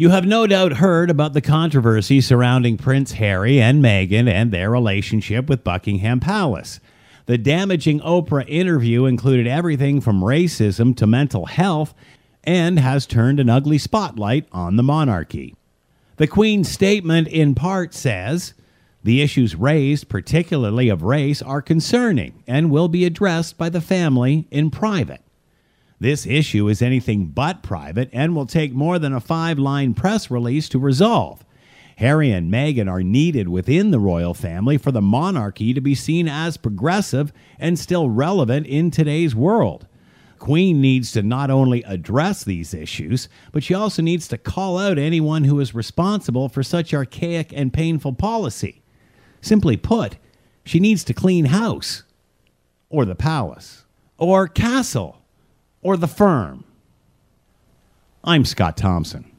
You have no doubt heard about the controversy surrounding Prince Harry and Meghan and their relationship with Buckingham Palace. The damaging Oprah interview included everything from racism to mental health and has turned an ugly spotlight on the monarchy. The Queen's statement, in part, says the issues raised, particularly of race, are concerning and will be addressed by the family in private. This issue is anything but private and will take more than a five line press release to resolve. Harry and Meghan are needed within the royal family for the monarchy to be seen as progressive and still relevant in today's world. Queen needs to not only address these issues, but she also needs to call out anyone who is responsible for such archaic and painful policy. Simply put, she needs to clean house, or the palace, or castle or the firm. I'm Scott Thompson.